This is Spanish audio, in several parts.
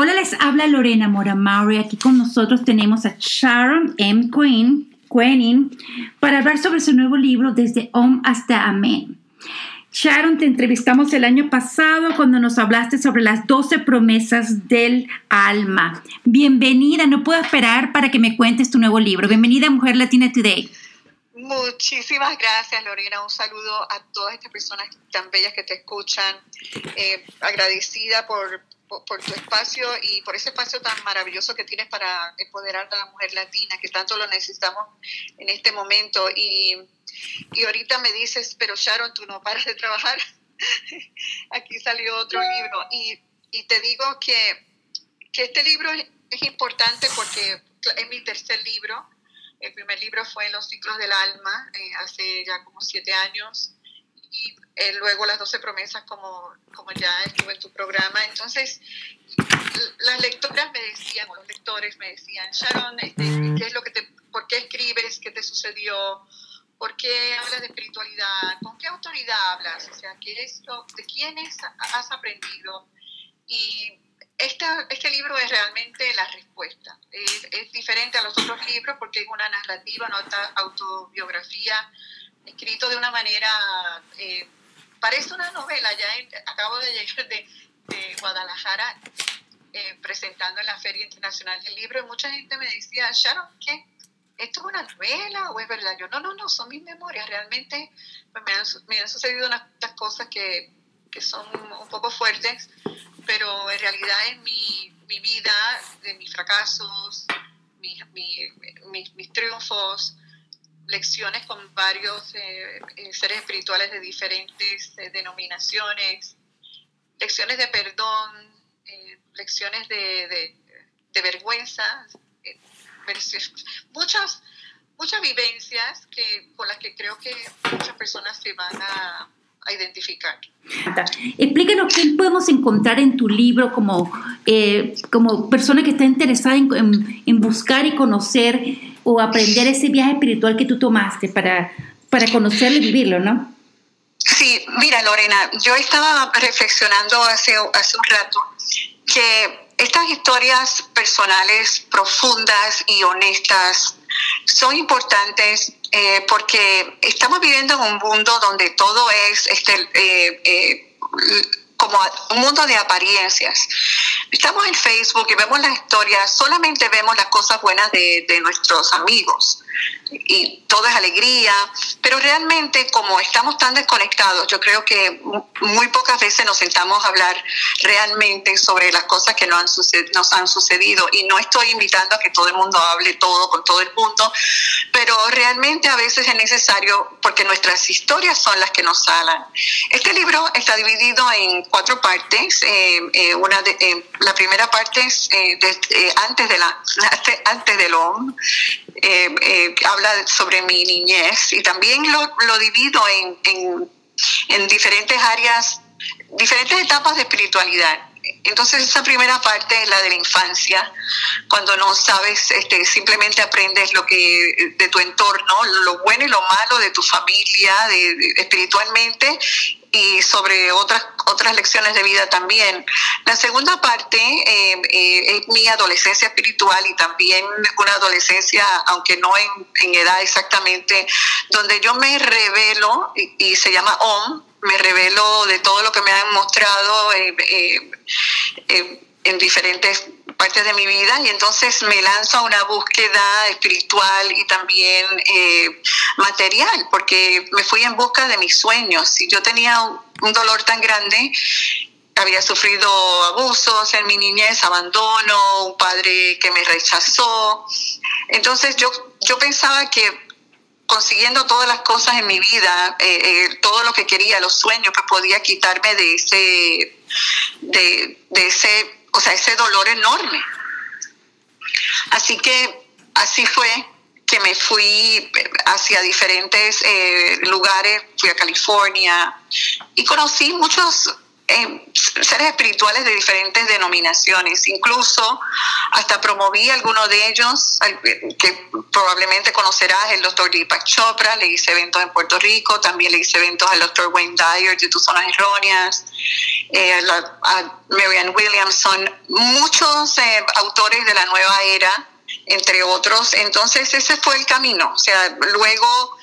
Hola, les habla Lorena Mora Maury. Aquí con nosotros tenemos a Sharon M. Quinn, Quenin para hablar sobre su nuevo libro Desde Om hasta Amén. Sharon, te entrevistamos el año pasado cuando nos hablaste sobre las 12 promesas del alma. Bienvenida, no puedo esperar para que me cuentes tu nuevo libro. Bienvenida Mujer Latina Today. Muchísimas gracias, Lorena. Un saludo a todas estas personas tan bellas que te escuchan. Eh, agradecida por, por, tu espacio y por ese espacio tan maravilloso que tienes para empoderar a la mujer latina, que tanto lo necesitamos en este momento. Y, y ahorita me dices, pero Sharon, tú no paras de trabajar. Aquí salió otro libro. Y, y te digo que, que, este libro es importante porque es mi tercer libro. El primer libro fue Los ciclos del alma, eh, hace ya como siete años y eh, luego las 12 promesas como, como ya estuve en tu programa. Entonces, las lectoras me decían, o los lectores me decían, Sharon, este, ¿qué es lo que te, ¿por qué escribes? ¿Qué te sucedió? ¿Por qué hablas de espiritualidad? ¿Con qué autoridad hablas? O sea, ¿qué es lo, ¿de quiénes has aprendido? Y esta, este libro es realmente la respuesta. Es, es, diferente a los otros libros porque es una narrativa, una autobiografía escrito de una manera, eh, parece una novela, ya acabo de llegar de, Guadalajara eh, presentando en la Feria Internacional del Libro y mucha gente me decía, Sharon, ¿qué? ¿Esto es una novela o es verdad? Yo, no, no, no, son mis memorias, realmente pues, me, han, me, han, sucedido unas, cosas que, que, son un poco fuertes, pero en realidad es mi, mi vida, de mis fracasos, mis, mis, mis triunfos, lecciones con varios eh, eh, seres espirituales de diferentes eh, denominaciones, lecciones de perdón, lecciones de, de, vergüenza, muchas, muchas vivencias que, con las que creo que muchas personas se van a, identificar. Explícanos qué podemos encontrar en tu libro como, como persona que está interesada en, en buscar y conocer o aprender ese viaje espiritual que tú tomaste para, para conocerlo y vivirlo, ¿no? Sí, mira Lorena, yo estaba reflexionando hace, hace un rato que estas historias personales profundas y honestas son importantes eh, porque estamos viviendo en un mundo donde todo es este, eh, eh, como un mundo de apariencias. Estamos en Facebook y vemos las historias, solamente vemos las cosas buenas de, de nuestros amigos y todo es alegría, pero realmente como estamos tan desconectados, yo creo que muy pocas veces nos sentamos a hablar realmente sobre las cosas que nos han, sucedido, nos han sucedido. Y no estoy invitando a que todo el mundo hable todo con todo el mundo, pero realmente a veces es necesario porque nuestras historias son las que nos salan. Este libro está dividido en cuatro partes, eh, eh, una de, eh, la primera parte es antes de la antes del OM, habla sobre mi niñez y también lo, lo divido en, en, en diferentes áreas, diferentes etapas de espiritualidad. Entonces esa primera parte es la de la infancia, cuando no sabes, este, simplemente aprendes lo que de tu entorno, lo bueno y lo malo de tu familia, de, espiritualmente y sobre otras otras lecciones de vida también. La segunda parte eh, eh, es mi adolescencia espiritual y también una adolescencia, aunque no en, en edad exactamente, donde yo me revelo y, se llama OM, me revelo de todo lo que me han mostrado eh, en diferentes partes de mi vida y entonces me lanzo a una búsqueda espiritual y también eh, material, porque me fui en busca de mis sueños. Si yo tenía un dolor tan grande, había sufrido abusos en mi niñez, abandono, un padre que me rechazó. Entonces yo, yo pensaba que consiguiendo todas las cosas en mi vida, eh, eh, todo lo que quería, los sueños, que podía quitarme de ese, de, de ese o sea, ese dolor enorme. Así que así fue que me fui hacia diferentes eh, lugares, fui a California y conocí muchos eh, seres espirituales de diferentes denominaciones. Incluso hasta promoví algunos de ellos, que probablemente conocerás, el doctor Deepak Chopra, le hice eventos en Puerto Rico, también le hice eventos al doctor Wayne Dyer de Tus Zonas Erróneas, eh, a Marianne Williamson, muchos eh, autores de la nueva era entre otros. Entonces ese fue el camino. O sea, luego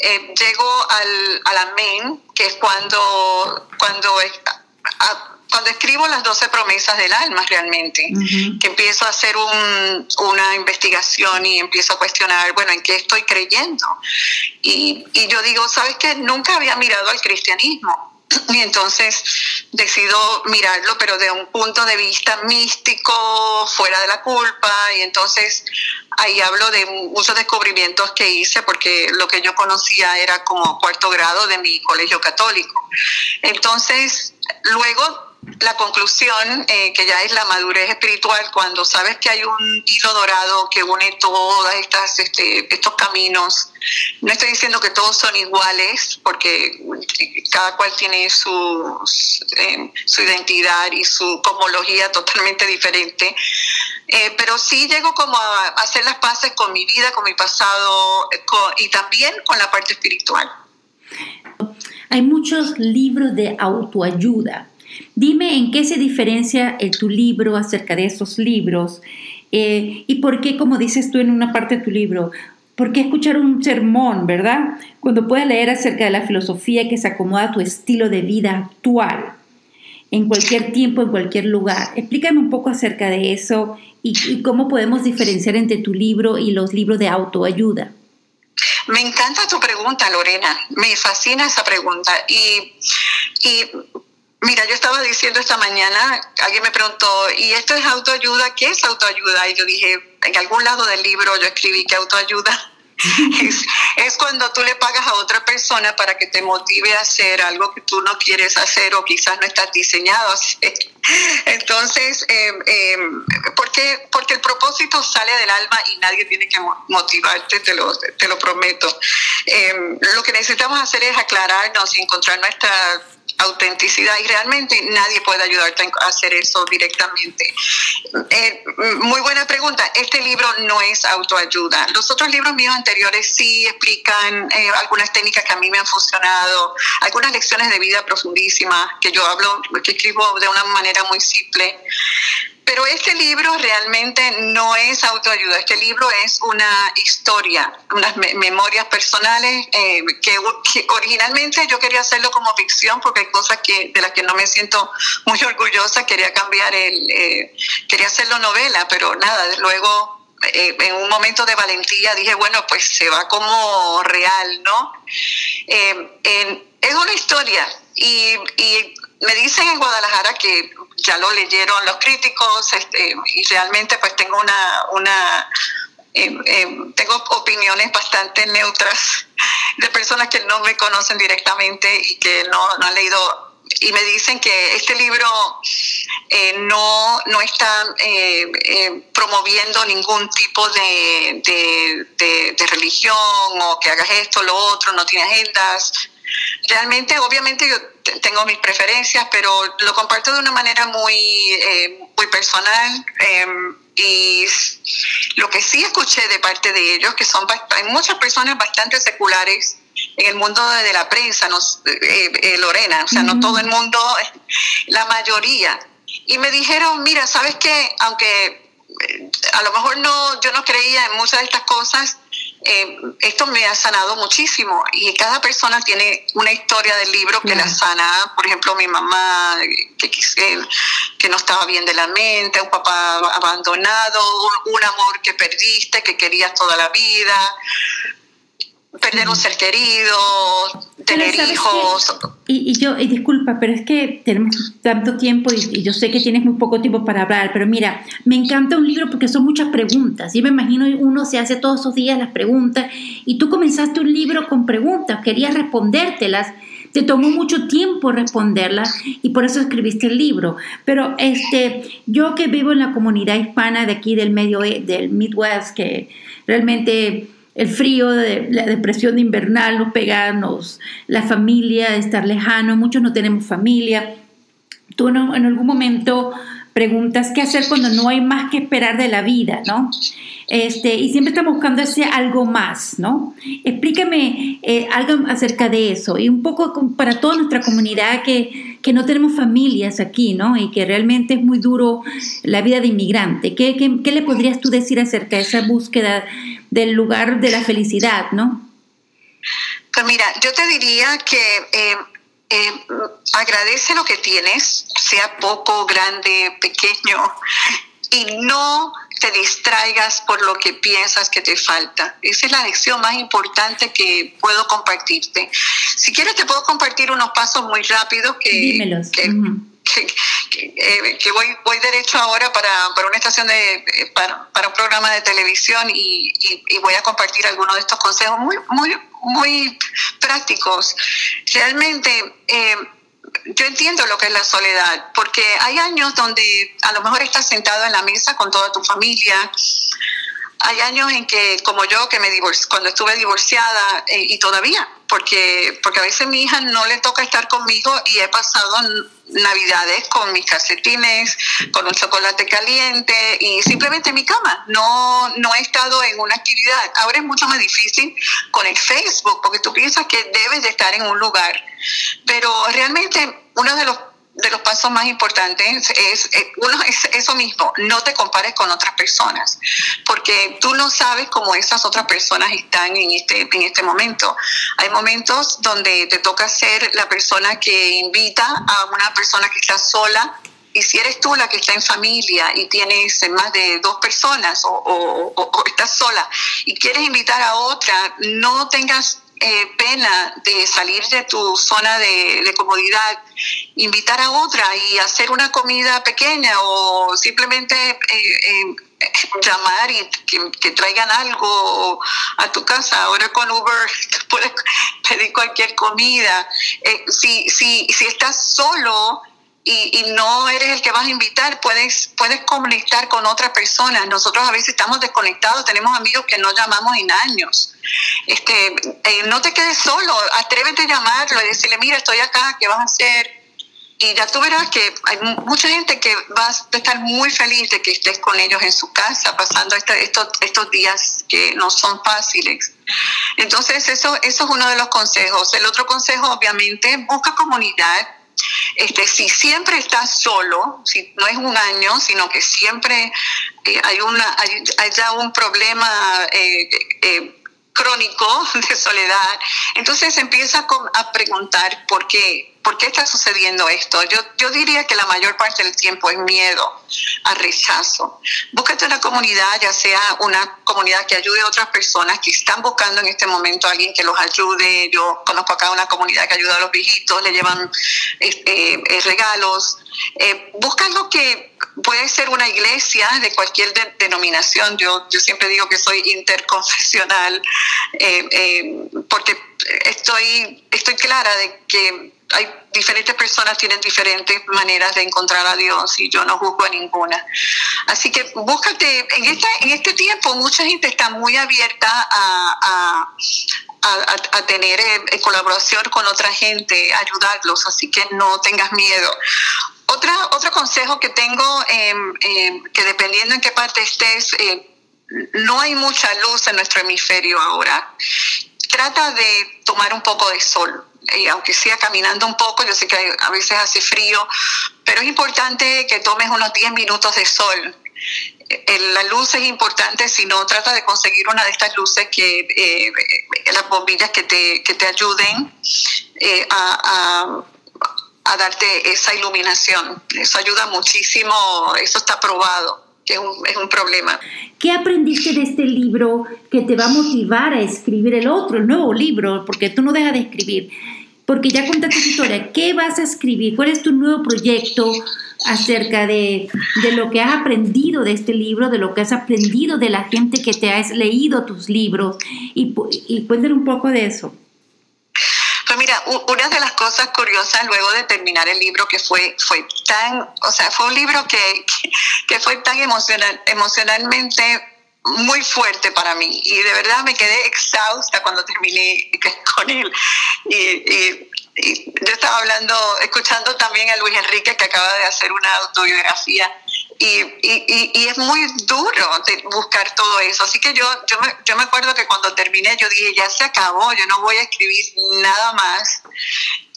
eh, llego al, al amén, que es cuando, cuando, cuando escribo las doce promesas del alma realmente, que empiezo a hacer un, una investigación y empiezo a cuestionar, bueno, ¿en qué estoy creyendo? Y, y yo digo, ¿sabes qué? Nunca había mirado al cristianismo y entonces decido mirarlo, pero de un punto de vista místico, fuera de la culpa, y entonces ahí hablo de muchos descubrimientos que hice, porque lo que yo conocía era como cuarto grado de mi colegio católico. Entonces, luego la conclusión, eh, que ya es la madurez espiritual, cuando sabes que hay un hilo dorado que une todos este, estos caminos. No estoy diciendo que todos son iguales, porque cada cual tiene su, eh, su identidad y su cosmología totalmente diferente. Eh, pero sí llego como a hacer las paces con mi vida, con mi pasado y también con la parte espiritual. Hay muchos libros de autoayuda Dime en qué se diferencia el, tu libro acerca de esos libros eh, y por qué, como dices tú en una parte de tu libro, ¿por qué escuchar un sermón, verdad? Cuando puedes leer acerca de la filosofía que se acomoda a tu estilo de vida actual, en cualquier tiempo, en cualquier lugar. Explícame un poco acerca de eso y, y cómo podemos diferenciar entre tu libro y los libros de autoayuda. Me encanta tu pregunta, Lorena. Me fascina esa pregunta. Y, y Mira, yo estaba diciendo esta mañana, alguien me preguntó, ¿y esto es autoayuda? ¿Qué es autoayuda? Y yo dije, en algún lado del libro yo escribí que autoayuda es, cuando tú le pagas a otra persona para que te motive a hacer algo que tú no quieres hacer o quizás no estás diseñado a hacer. Entonces, eh, eh, porque, porque el propósito sale del alma y nadie tiene que motivarte, te lo, te lo prometo. Eh, lo que necesitamos hacer es aclararnos y encontrar nuestra autenticidad y realmente nadie puede ayudarte a hacer eso directamente. Eh, muy buena pregunta. Este libro no es autoayuda. Los otros libros míos anteriores sí explican eh, algunas técnicas que a mí me han funcionado, algunas lecciones de vida profundísimas que yo hablo, que escribo de una manera muy simple. Pero este libro realmente no es autoayuda, este libro es una historia, unas memorias personales eh, que, originalmente yo quería hacerlo como ficción porque hay cosas que, de las que no me siento muy orgullosa, quería cambiar el, eh, quería hacerlo novela, pero nada, luego eh, en un momento de valentía dije, bueno, pues se va como real, ¿no? es una historia y me dicen en Guadalajara que ya lo leyeron los críticos este, y realmente pues tengo una, una eh, eh, tengo opiniones bastante neutras de personas que no me conocen directamente y que no, han leído y me dicen que este libro eh, no, no está promoviendo ningún tipo de, de, de, religión o que hagas esto, lo otro, no tiene agendas. Realmente, obviamente yo tengo mis preferencias, pero lo comparto de una manera muy, eh, muy personal. Em, y lo que sí escuché de parte de ellos, que son hay muchas personas bastante seculares en el mundo de la prensa, eh, eh, Lorena, o sea, no todo el mundo, la mayoría. Y me dijeron, mira, ¿sabes qué? Aunque a lo mejor no, yo no creía en muchas de estas cosas, eh, esto me ha sanado muchísimo. Y cada persona tiene una historia del libro que la sana. Por ejemplo, mi mamá que, que no estaba bien de la mente, un papá abandonado, un amor que perdiste, que querías toda la vida perder un ser querido, tener hijos. Y, yo, y disculpa, pero es que tenemos tanto tiempo y, yo sé que tienes muy poco tiempo para hablar, pero mira, me encanta un libro porque son muchas preguntas. Y me imagino uno se hace todos esos días las preguntas y tú comenzaste un libro con preguntas, querías respondértelas. Te tomó mucho tiempo responderlas y por eso escribiste el libro. Pero este, yo que vivo en la comunidad hispana de aquí del medio del Midwest, que realmente el frío, de, la depresión invernal nos pega, la familia, estar lejano, muchos no tenemos familia. tú en algún momento preguntas qué hacer cuando no hay más que esperar de la vida, ¿no? Este, y siempre estamos buscando ese algo más, ¿no? Explícame eh, algo acerca de eso y un poco para toda nuestra comunidad que, que, no tenemos familias aquí, ¿no? Y que realmente es muy duro la vida de inmigrante. ¿Qué, qué, le podrías tú decir acerca de esa búsqueda del lugar de la felicidad, ¿no? Pues mira, yo te diría que eh, eh, agradece lo que tienes, sea poco, grande, pequeño, y no te distraigas por lo que piensas que te falta. Esa es la lección más importante que puedo compartirte. Si quieres te puedo compartir unos pasos muy rápidos que, eh, que, voy, voy derecho ahora para, para una estación de, eh, para, para, un programa de televisión y, y, voy a compartir algunos de estos consejos muy, muy, muy prácticos. Realmente, eh, yo entiendo lo que es la soledad, porque hay años donde a lo mejor estás sentado en la mesa con toda tu familia, hay años en que, como yo, que me divorci cuando estuve divorciada, eh, y todavía, porque, porque a veces mi hija no le toca estar conmigo y he pasado navidades con mis calcetines, con un chocolate caliente y simplemente en mi cama. No, no he estado en una actividad. Ahora es mucho más difícil con el Facebook, porque tú piensas que debes de estar en un lugar. Pero realmente uno de los de los pasos más importantes es, eh, uno es eso mismo, no te compares con otras personas, porque tú no sabes cómo esas otras personas están en este, en este momento. Hay momentos donde te toca ser la persona que invita a una persona que está sola y si eres tú la que está en familia y tienes más de dos personas o, o estás sola y quieres invitar a otra, no tengas eh, pena de salir de tu zona de, comodidad, invitar a otra y hacer una comida pequeña o simplemente eh, eh, llamar y que, traigan algo a tu casa. Ahora con Uber puedes pedir cualquier comida. si, si, si estás solo, y, no eres el que vas a invitar, puedes, puedes conectar con otras personas. Nosotros a veces estamos desconectados, tenemos amigos que no llamamos en años. Este, eh, no te quedes solo, atrévete a llamarlo y decirle, mira, estoy acá, ¿qué vas a hacer? Y ya tú verás que hay mucha gente que va a estar muy feliz de que estés con ellos en su casa, pasando este, estos, estos días que no son fáciles. Entonces, eso, eso es uno de los consejos. El otro consejo, obviamente, busca comunidad este, si siempre estás solo, si no es un año, sino que siempre eh, hay, una, hay, ya un problema eh, eh, crónico de soledad, entonces empieza a preguntar por qué, ¿Por qué está sucediendo esto? Yo, yo diría que la mayor parte del tiempo es miedo a rechazo. Búscate una comunidad, ya sea una comunidad que ayude a otras personas que están buscando en este momento a alguien que los ayude. Yo conozco acá una comunidad que ayuda a los viejitos, le llevan este, eh, regalos. Eh, busca algo que puede ser una iglesia de cualquier denominación. Yo, yo siempre digo que soy interconfesional eh, porque estoy, estoy clara de que hay diferentes personas tienen diferentes maneras de encontrar a Dios y yo no juzgo a ninguna. Así que búscate, en este, en este tiempo mucha gente está muy abierta a, a, tener eh, colaboración con otra gente, ayudarlos, así que no tengas miedo. Otra, otro consejo que tengo, em, em, que dependiendo en qué parte estés, eh, no hay mucha luz en nuestro hemisferio ahora. Trata de tomar un poco de sol y aunque sea caminando un poco, yo sé que a veces hace frío, pero es importante que tomes unos 10 minutos de sol. La luz es importante, si no, trata de conseguir una de estas luces que, eh, las bombillas que te, que te ayuden eh, a, a, darte esa iluminación. Eso ayuda muchísimo, eso está probado. Que es un, es un problema. ¿Qué aprendiste de este libro que te va a motivar a escribir el otro, el nuevo libro? Porque tú no dejas de escribir porque ya contaste tu historia. ¿Qué vas a escribir? ¿Cuál es tu nuevo proyecto acerca de, lo que has aprendido de este libro, de lo que has aprendido de la gente que te has leído tus libros? Y, y cuéntame un poco de eso. Pues mira, una de las cosas curiosas luego de terminar el libro que fue, fue tan, o sea, fue un libro que, que fue tan emocional, emocionalmente muy fuerte para mí y de verdad me quedé exhausta cuando terminé con él. Y, yo estaba hablando, escuchando también a Luis Enrique que acaba de hacer una autobiografía y, y, es muy duro de buscar todo eso. Así que yo, yo, me, yo me acuerdo que cuando terminé yo dije, ya se acabó, yo no voy a escribir nada más.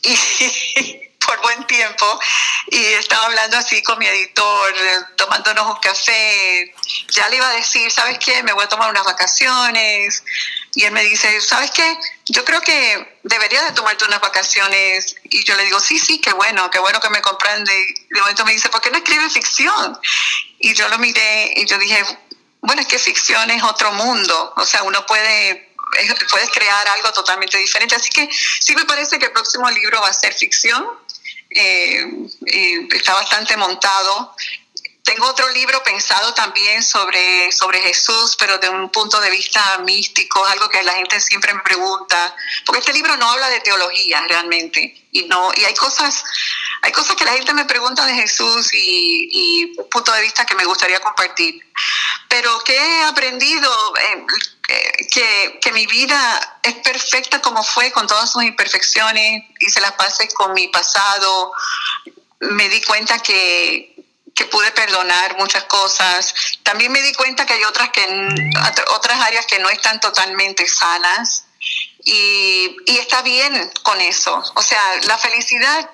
Y por buen tiempo y estaba hablando así con mi editor, tomándonos un café. Ya le iba a decir, ¿sabes qué? Me voy a tomar unas vacaciones. Y él me dice, ¿sabes qué? Yo creo que debería de tomarte unas vacaciones. Y yo le digo, sí, sí, qué bueno, qué bueno que me comprende. Y de momento me dice, ¿por qué no escribes ficción? Y yo lo miré y yo dije, bueno, es que ficción es otro mundo. O sea, uno puede puedes crear algo totalmente diferente. Así que sí me parece que el próximo libro va a ser ficción eh, está bastante montado. Tengo otro libro pensado también sobre, sobre Jesús, pero de un punto de vista místico, algo que la gente siempre me pregunta, porque este libro no habla de teología realmente, y, no, y hay, cosas, hay cosas que la gente me pregunta de Jesús y, y un punto de vista que me gustaría compartir. Pero que he aprendido, eh, que, que, mi vida es perfecta como fue, con todas sus imperfecciones, hice las paces con mi pasado, me di cuenta que, que pude perdonar muchas cosas. También me di cuenta que hay otras, que, otras áreas que no están totalmente sanas y, y está bien con eso. O sea, la felicidad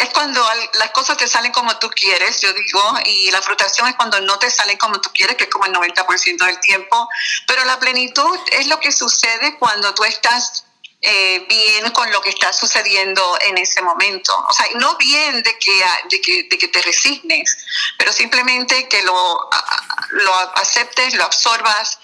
es cuando las cosas te salen como tú quieres, yo digo, y la frustración es cuando no te salen como tú quieres, que es como el 90% del tiempo, pero la plenitud es lo que sucede cuando tú estás eh, bien con lo que está sucediendo en ese momento. O sea, no bien de que, de que, de que te resignes, pero simplemente que lo, lo aceptes, lo absorbas,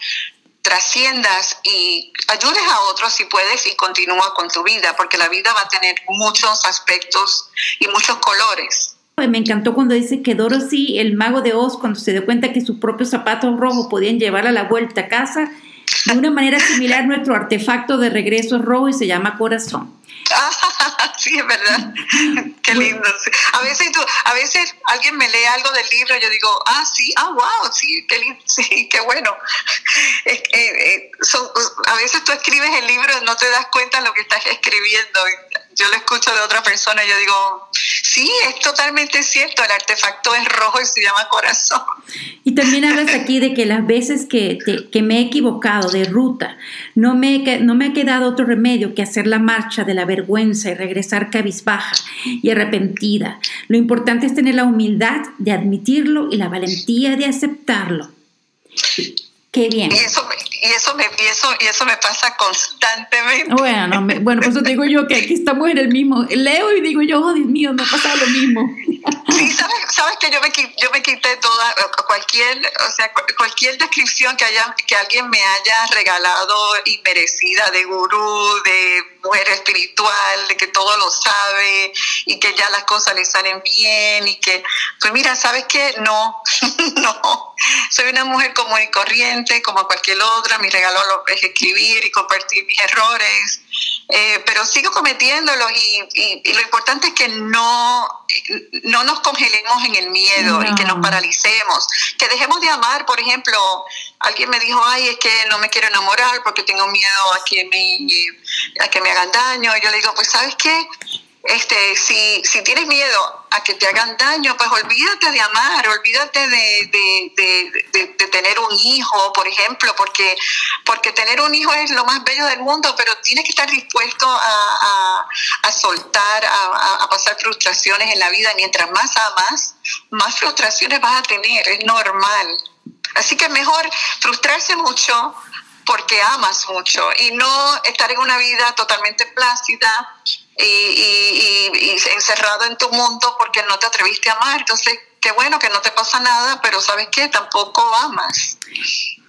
trasciendas y ayudes a otros si puedes y continúa con tu vida, porque la vida va a tener muchos aspectos y muchos colores. Me encantó cuando dice que Dorothy, el mago de Oz, cuando se dio cuenta que sus propios zapatos rojos podían llevarla a la vuelta a casa, de una manera similar nuestro artefacto de regreso es rojo y se llama corazón. sí, es verdad. Qué lindo. A veces tú, a veces alguien me lee algo del libro y yo digo, ah, sí, ah, wow, sí, qué lindo, sí, qué bueno. Eh, a veces tú escribes el libro y no te das cuenta de lo que estás escribiendo. Yo lo escucho de otra persona y yo digo, sí, es totalmente cierto, el artefacto es rojo y se llama corazón. Y también hablas aquí de que las veces que, que me he equivocado de ruta, no me, no me ha quedado otro remedio que hacer la marcha de la vergüenza y regresar cabizbaja y arrepentida. Lo importante es tener la humildad de admitirlo y la valentía de aceptarlo. Qué bien. Y eso, y eso, me, y eso, y eso me pasa constantemente. Bueno, no me, bueno, por eso digo yo que aquí estamos en el mismo. Leo y digo yo, oh Dios mío, me ha pasado lo mismo. Sí, sabes, sabes que yo me, yo me quité toda, cualquier, o sea, cualquier descripción que, haya, que alguien me haya regalado y merecida de gurú, de mujer espiritual, de que todo lo sabe y que ya las cosas le salen bien y que, pues mira, ¿sabes qué? No, no, soy una mujer común y corriente como cualquier otra, mi regalo es escribir y compartir mis errores, eh, pero sigo cometiéndolos y, lo importante es que no, no nos congelemos en el miedo y que nos paralicemos, que dejemos de amar, por ejemplo, alguien me dijo, ay, es que no me quiero enamorar porque tengo miedo a que me, a que me hagan daño, y yo le digo, pues sabes qué, este, si, si tienes miedo a que te hagan daño, pues olvídate de amar, olvídate de, tener un hijo, por ejemplo, porque, porque tener un hijo es lo más bello del mundo, pero tienes que estar dispuesto a, soltar, a, pasar frustraciones en la vida. Mientras más amas, más frustraciones vas a tener, es normal. Así que mejor frustrarse mucho porque amas mucho y no estar en una vida totalmente plácida y, encerrado en tu mundo porque no te atreviste a amar. Entonces, qué bueno que no te pasa nada, pero ¿sabes qué? Tampoco amas.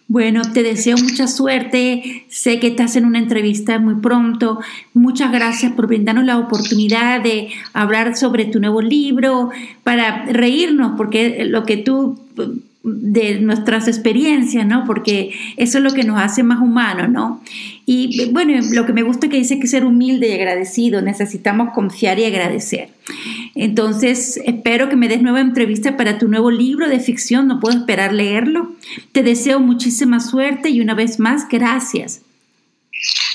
Bueno, te deseo mucha suerte. Sé que estás en una entrevista muy pronto. Muchas gracias por brindarnos la oportunidad de hablar sobre tu nuevo libro, para reírnos, porque lo que tú de nuestras experiencias, ¿no? Porque eso es lo que nos hace más humanos, ¿no? Y bueno, lo que me gusta es que dice que ser humilde y agradecido, necesitamos confiar y agradecer. Entonces, espero que me des nueva entrevista para tu nuevo libro de ficción, no puedo esperar leerlo. Te deseo muchísima suerte y una vez más, gracias.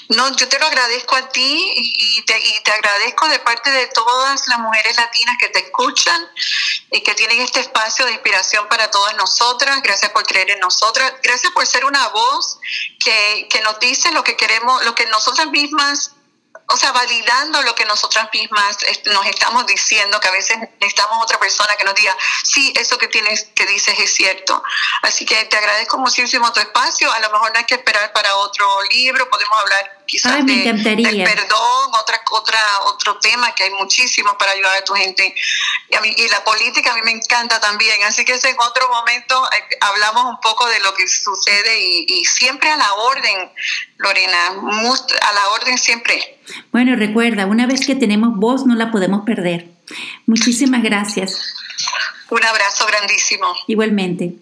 No, yo te lo agradezco a ti y te, y te, agradezco de parte de todas las mujeres latinas que te escuchan y que tienen este espacio de inspiración para todas nosotras. Gracias por creer en nosotras. Gracias por ser una voz que, que nos dice lo que queremos, lo que nosotras mismas o sea, validando lo que nosotras mismas nos estamos diciendo, que a veces necesitamos otra persona que nos diga, sí, eso que tienes, que dices es cierto. Así que te agradezco muchísimo tu espacio. A lo mejor no hay que esperar para otro libro, podemos hablar quizás de, perdón, otra, otra, otro tema que hay muchísimo para ayudar a tu gente. Y, a mí, y la política a mí me encanta también. Así que en otro momento eh, hablamos un poco de lo que sucede y, y siempre a la orden, Lorena, a la orden siempre. Bueno, recuerda, una vez que tenemos voz no la podemos perder. Muchísimas gracias. Un abrazo grandísimo. Igualmente.